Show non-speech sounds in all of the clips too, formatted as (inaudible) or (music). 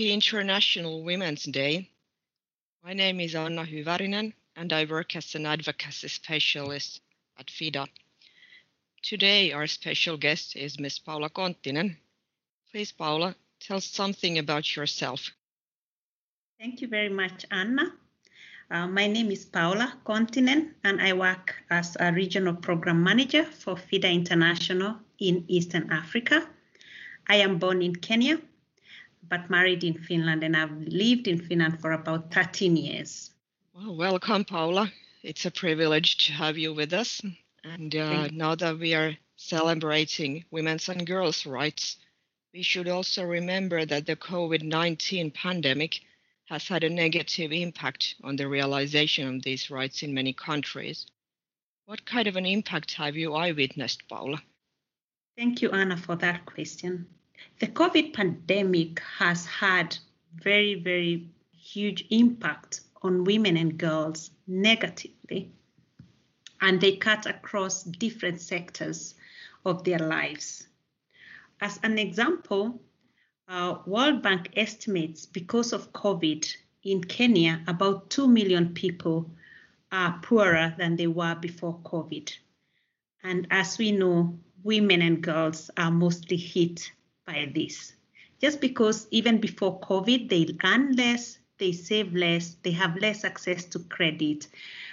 Happy International Women's Day. My name is Anna Hyvärinen and I work as an advocacy specialist at FIDA. Today our special guest is Ms. Paula Konttinen. Please, Paula, tell something about yourself. Thank you very much, Anna. Uh, my name is Paula Konttinen, and I work as a regional program manager for FIDA International in Eastern Africa. I am born in Kenya, but married in Finland, and I've lived in Finland for about 13 years. Well, welcome, Paula. It's a privilege to have you with us. And uh, now that we are celebrating women's and girls' rights, we should also remember that the COVID 19 pandemic has had a negative impact on the realization of these rights in many countries. What kind of an impact have you eyewitnessed, Paula? Thank you, Anna, for that question. The COVID pandemic has had very, very huge impact on women and girls negatively, and they cut across different sectors of their lives. As an example, uh, World Bank estimates because of COVID in Kenya, about 2 million people are poorer than they were before COVID. And as we know, women and girls are mostly hit by this. Just because even before COVID, they earn less, they save less, they have less access to credit,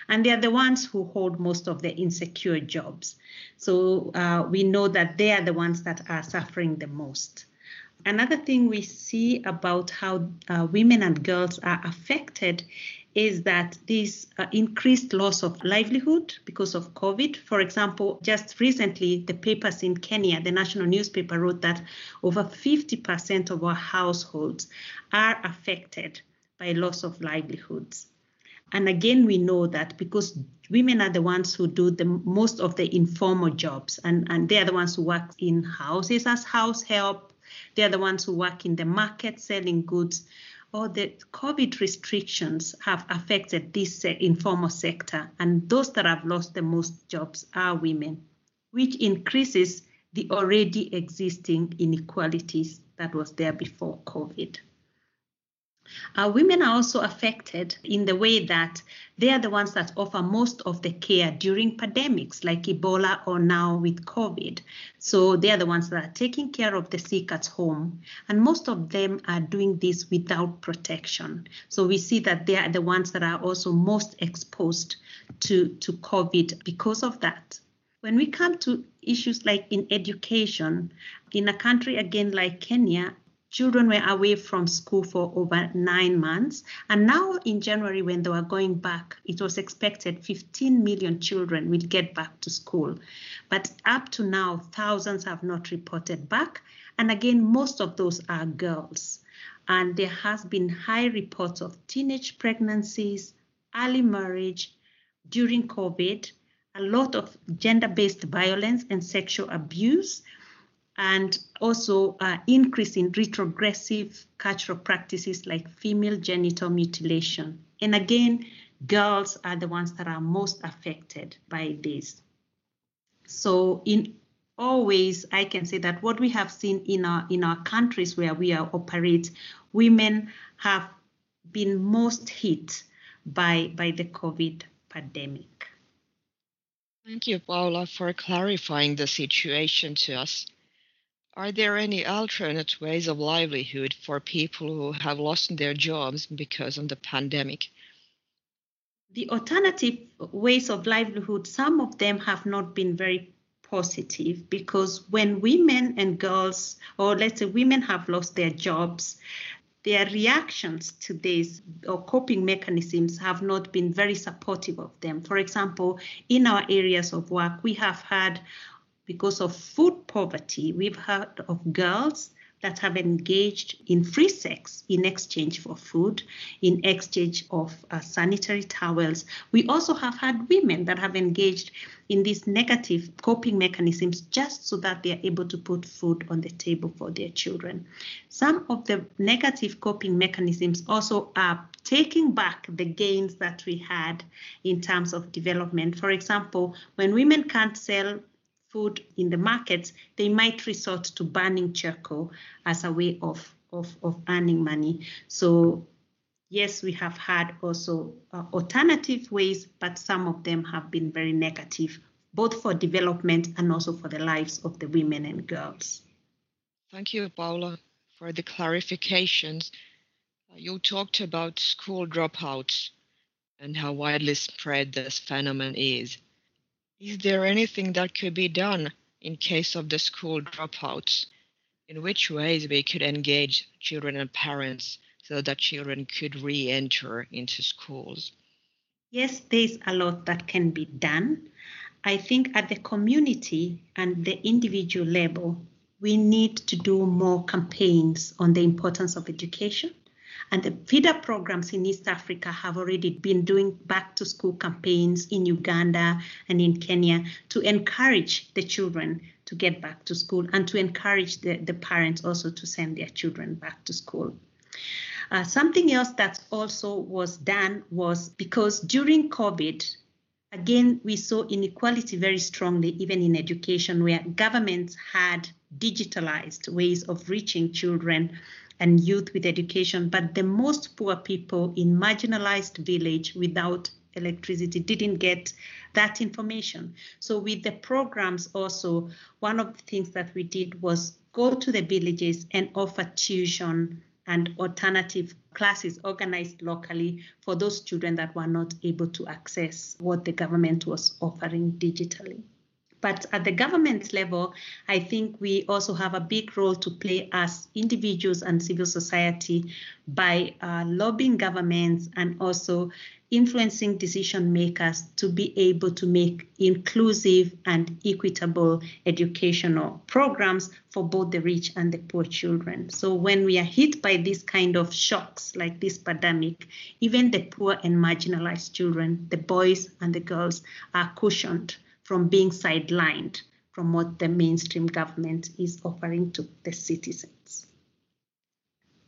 and they are the ones who hold most of the insecure jobs. So uh, we know that they are the ones that are suffering the most. Another thing we see about how uh, women and girls are affected is that this uh, increased loss of livelihood because of COVID. For example, just recently, the papers in Kenya, the national newspaper wrote that over 50% of our households are affected by loss of livelihoods. And again, we know that because women are the ones who do the most of the informal jobs, and, and they are the ones who work in houses as house help, they are the ones who work in the market selling goods. Or the COVID restrictions have affected this uh, informal sector, and those that have lost the most jobs are women, which increases the already existing inequalities that was there before COVID. Uh, women are also affected in the way that they are the ones that offer most of the care during pandemics like Ebola or now with COVID. So they are the ones that are taking care of the sick at home. And most of them are doing this without protection. So we see that they are the ones that are also most exposed to, to COVID because of that. When we come to issues like in education, in a country again like Kenya, Children were away from school for over nine months. And now in January, when they were going back, it was expected 15 million children will get back to school. But up to now, thousands have not reported back. And again, most of those are girls. And there has been high reports of teenage pregnancies, early marriage during COVID, a lot of gender-based violence and sexual abuse and also uh, increase in retrogressive cultural practices like female genital mutilation. And again, girls are the ones that are most affected by this. So in always I can say that what we have seen in our in our countries where we are operate, women have been most hit by by the COVID pandemic. Thank you, Paula, for clarifying the situation to us. Are there any alternate ways of livelihood for people who have lost their jobs because of the pandemic? The alternative ways of livelihood, some of them have not been very positive because when women and girls, or let's say women have lost their jobs, their reactions to this or coping mechanisms have not been very supportive of them. For example, in our areas of work, we have had because of food poverty, we've heard of girls that have engaged in free sex in exchange for food, in exchange of uh, sanitary towels. We also have had women that have engaged in these negative coping mechanisms just so that they are able to put food on the table for their children. Some of the negative coping mechanisms also are taking back the gains that we had in terms of development. For example, when women can't sell food in the markets, they might resort to burning charcoal as a way of of, of earning money. So yes, we have had also uh, alternative ways, but some of them have been very negative, both for development and also for the lives of the women and girls. Thank you, Paula, for the clarifications. You talked about school dropouts and how widely spread this phenomenon is. Is there anything that could be done in case of the school dropouts? In which ways we could engage children and parents so that children could re-enter into schools? Yes, there's a lot that can be done. I think at the community and the individual level, we need to do more campaigns on the importance of education. And the FIDA programs in East Africa have already been doing back to school campaigns in Uganda and in Kenya to encourage the children to get back to school and to encourage the, the parents also to send their children back to school. Uh, something else that also was done was because during COVID, again, we saw inequality very strongly, even in education, where governments had digitalized ways of reaching children and youth with education, but the most poor people in marginalized village without electricity didn't get that information. So with the programs also, one of the things that we did was go to the villages and offer tuition and alternative classes organized locally for those children that were not able to access what the government was offering digitally. But at the government level, I think we also have a big role to play as individuals and civil society by uh, lobbying governments and also influencing decision makers to be able to make inclusive and equitable educational programs for both the rich and the poor children. So when we are hit by this kind of shocks like this pandemic, even the poor and marginalized children, the boys and the girls are cushioned from being sidelined from what the mainstream government is offering to the citizens.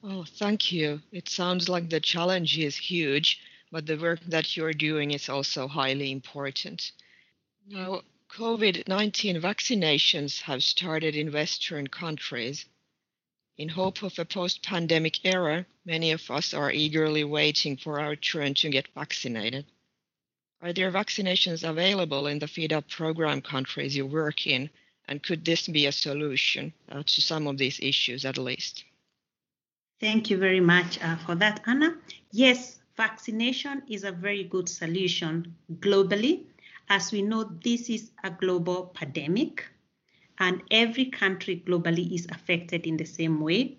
Oh, thank you. It sounds like the challenge is huge but the work that you're doing is also highly important. Now, COVID 19 vaccinations have started in Western countries. In hope of a post pandemic era, many of us are eagerly waiting for our turn to get vaccinated. Are there vaccinations available in the FIDA program countries you work in? And could this be a solution uh, to some of these issues at least? Thank you very much uh, for that, Anna. Yes, Vaccination is a very good solution globally. As we know, this is a global pandemic, and every country globally is affected in the same way.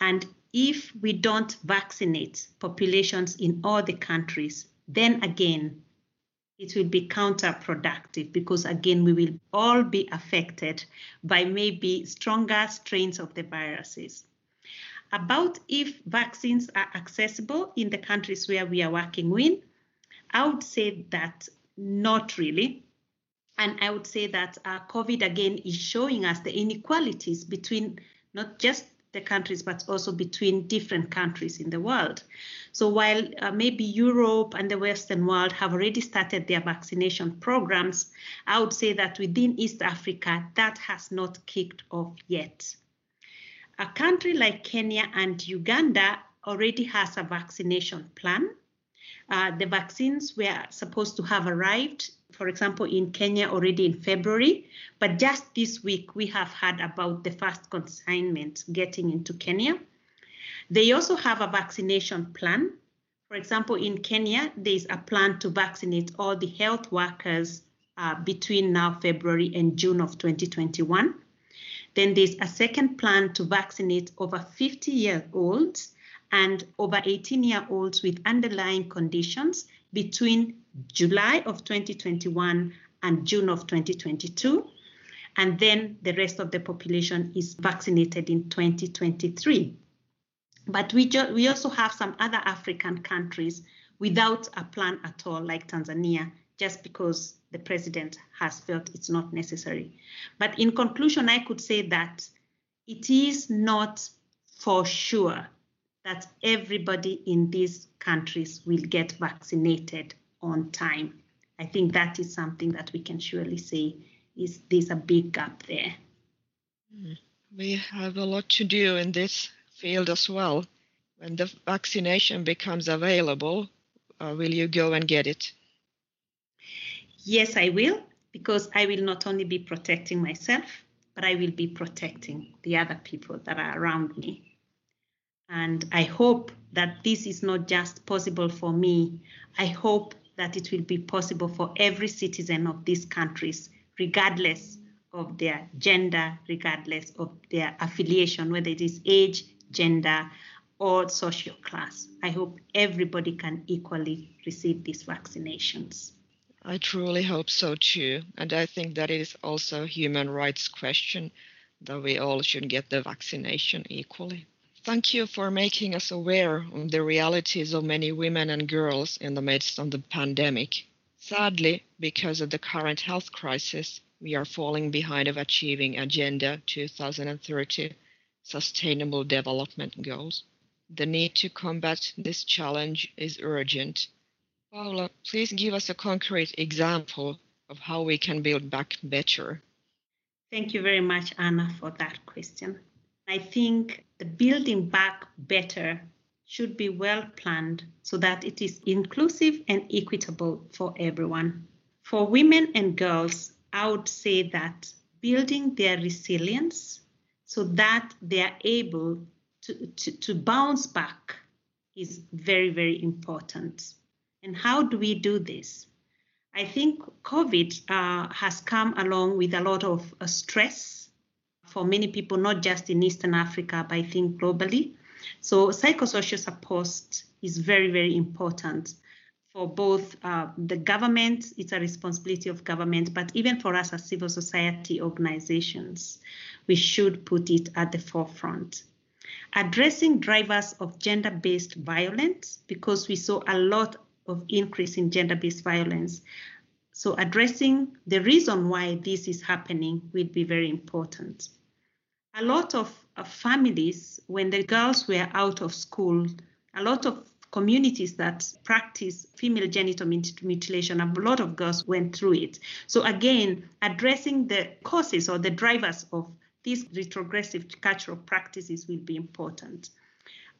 And if we don't vaccinate populations in all the countries, then again, it will be counterproductive because again, we will all be affected by maybe stronger strains of the viruses about if vaccines are accessible in the countries where we are working with. I would say that not really. And I would say that uh, COVID again is showing us the inequalities between not just the countries, but also between different countries in the world. So while uh, maybe Europe and the Western world have already started their vaccination programs, I would say that within East Africa, that has not kicked off yet. A country like Kenya and Uganda already has a vaccination plan. Uh, the vaccines were supposed to have arrived, for example, in Kenya already in February, but just this week we have heard about the first consignment getting into Kenya. They also have a vaccination plan. For example, in Kenya, there is a plan to vaccinate all the health workers uh, between now February and June of 2021. Then there's a second plan to vaccinate over 50 year olds and over 18 year olds with underlying conditions between July of 2021 and June of 2022. And then the rest of the population is vaccinated in 2023. But we, we also have some other African countries without a plan at all, like Tanzania, just because the president has felt it's not necessary. But in conclusion, I could say that it is not for sure that everybody in these countries will get vaccinated on time. I think that is something that we can surely say is there's a big gap there. Hmm. We have a lot to do in this field as well. When the vaccination becomes available, uh, will you go and get it? Yes, I will, because I will not only be protecting myself, but I will be protecting the other people that are around me. And I hope that this is not just possible for me. I hope that it will be possible for every citizen of these countries, regardless of their gender, regardless of their affiliation, whether it is age, gender, or social class. I hope everybody can equally receive these vaccinations. I truly hope so too. And I think that it is also a human rights question that we all should get the vaccination equally. Thank you for making us aware of the realities of many women and girls in the midst of the pandemic. Sadly, because of the current health crisis, we are falling behind of achieving Agenda 2030 Sustainable Development Goals. The need to combat this challenge is urgent Paula, please give us a concrete example of how we can build back better. Thank you very much, Anna, for that question. I think the building back better should be well planned so that it is inclusive and equitable for everyone. For women and girls, I would say that building their resilience so that they are able to, to, to bounce back is very, very important. And how do we do this? I think COVID uh, has come along with a lot of uh, stress for many people, not just in Eastern Africa, but I think globally. So, psychosocial support is very, very important for both uh, the government, it's a responsibility of government, but even for us as civil society organizations, we should put it at the forefront. Addressing drivers of gender based violence, because we saw a lot of increase in gender-based violence. So addressing the reason why this is happening will be very important. A lot of, of families, when the girls were out of school, a lot of communities that practice female genital mutilation, a lot of girls went through it. So again, addressing the causes or the drivers of these retrogressive cultural practices will be important.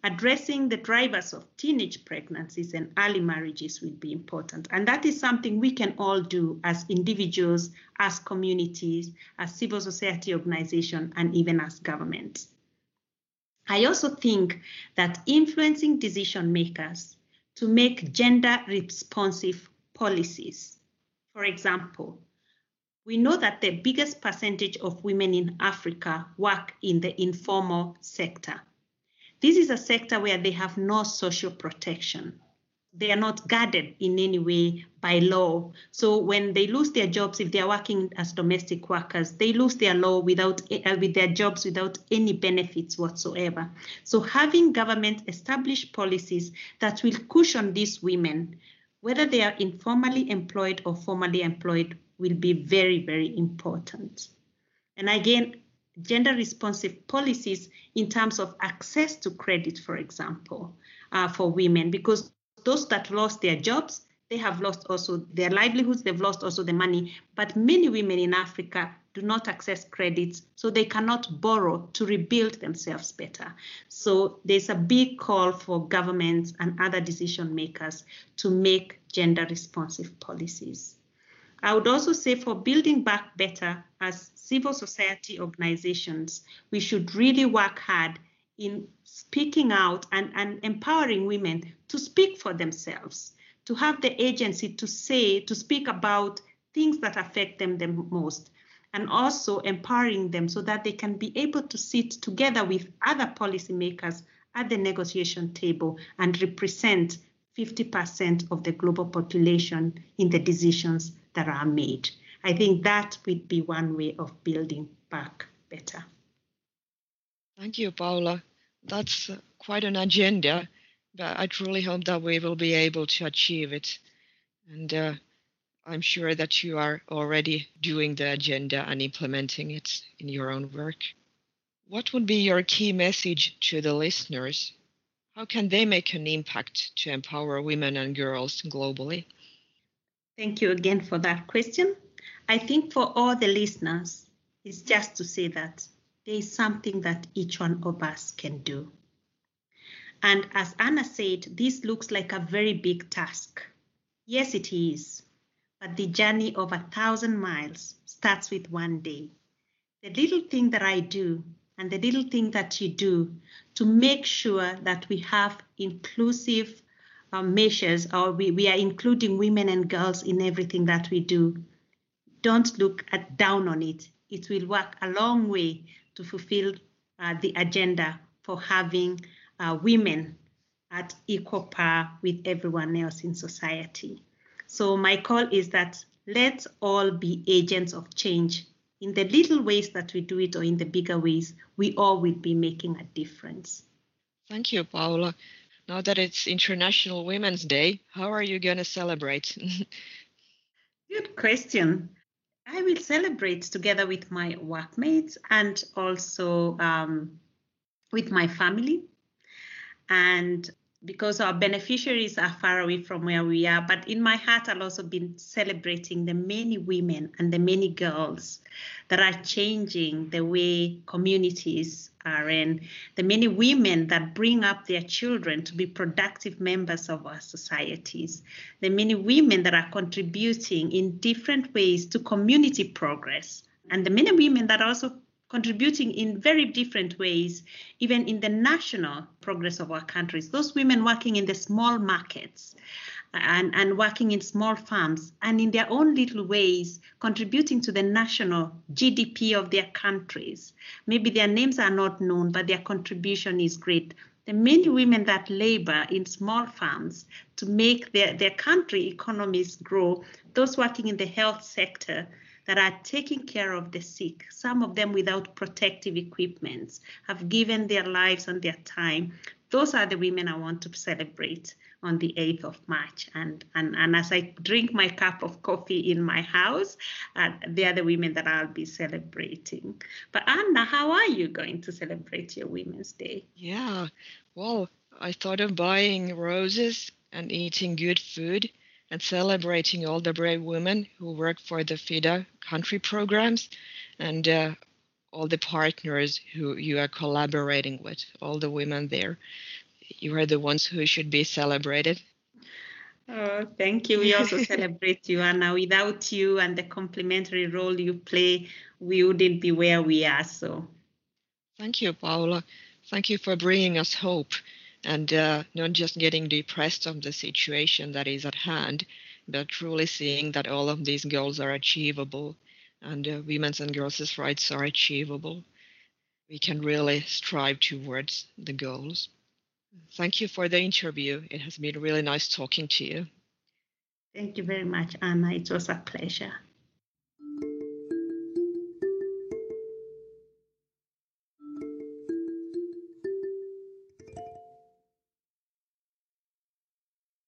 Addressing the drivers of teenage pregnancies and early marriages will be important. And that is something we can all do as individuals, as communities, as civil society organizations, and even as governments. I also think that influencing decision makers to make gender responsive policies. For example, we know that the biggest percentage of women in Africa work in the informal sector. This is a sector where they have no social protection. They are not guarded in any way by law. So when they lose their jobs, if they are working as domestic workers, they lose their law without uh, with their jobs without any benefits whatsoever. So having government establish policies that will cushion these women, whether they are informally employed or formally employed, will be very, very important. And again, gender responsive policies in terms of access to credit, for example, uh, for women, because those that lost their jobs, they have lost also their livelihoods, they've lost also the money. But many women in Africa do not access credits, so they cannot borrow to rebuild themselves better. So there's a big call for governments and other decision makers to make gender responsive policies. I would also say for building back better as civil society organizations, we should really work hard in speaking out and, and empowering women to speak for themselves, to have the agency to say, to speak about things that affect them the most, and also empowering them so that they can be able to sit together with other policymakers at the negotiation table and represent 50% of the global population in the decisions that are made. I think that would be one way of building back better. Thank you, Paula. That's quite an agenda, but I truly hope that we will be able to achieve it. And uh, I'm sure that you are already doing the agenda and implementing it in your own work. What would be your key message to the listeners? How can they make an impact to empower women and girls globally? Thank you again for that question. I think for all the listeners, it's just to say that there is something that each one of us can do. And as Anna said, this looks like a very big task. Yes, it is. But the journey of a thousand miles starts with one day. The little thing that I do and the little thing that you do to make sure that we have inclusive uh, measures or we, we are including women and girls in everything that we do. Don't look at down on it. It will work a long way to fulfill uh, the agenda for having uh, women at equal par with everyone else in society. So my call is that let's all be agents of change. In the little ways that we do it or in the bigger ways, we all will be making a difference. Thank you, Paula. Now that it's International Women's Day, how are you going to celebrate? (laughs) Good question. I will celebrate together with my workmates and also um, with my family. And because our beneficiaries are far away from where we are. But in my heart, I've also been celebrating the many women and the many girls that are changing the way communities are and the many women that bring up their children to be productive members of our societies, the many women that are contributing in different ways to community progress, and the many women that are also contributing in very different ways, even in the national progress of our countries. Those women working in the small markets and, and working in small farms and in their own little ways contributing to the national GDP of their countries. Maybe their names are not known, but their contribution is great. The many women that labor in small farms to make their, their country economies grow, those working in the health sector, that are taking care of the sick, some of them without protective equipment, have given their lives and their time. Those are the women I want to celebrate on the 8th of March. And, and, and as I drink my cup of coffee in my house, uh, they are the women that I'll be celebrating. But Anna, how are you going to celebrate your Women's Day? Yeah, well, I thought of buying roses and eating good food and celebrating all the brave women who work for the FIDA country programs and uh, all the partners who you are collaborating with, all the women there. You are the ones who should be celebrated. Oh, thank you. We also (laughs) celebrate you, Anna. Without you and the complementary role you play, we wouldn't be where we are. So, thank you, Paula. Thank you for bringing us hope and uh, not just getting depressed on the situation that is at hand, but truly seeing that all of these goals are achievable and uh, women's and girls' rights are achievable. We can really strive towards the goals. Thank you for the interview. It has been really nice talking to you. Thank you very much, Anna. It was a pleasure.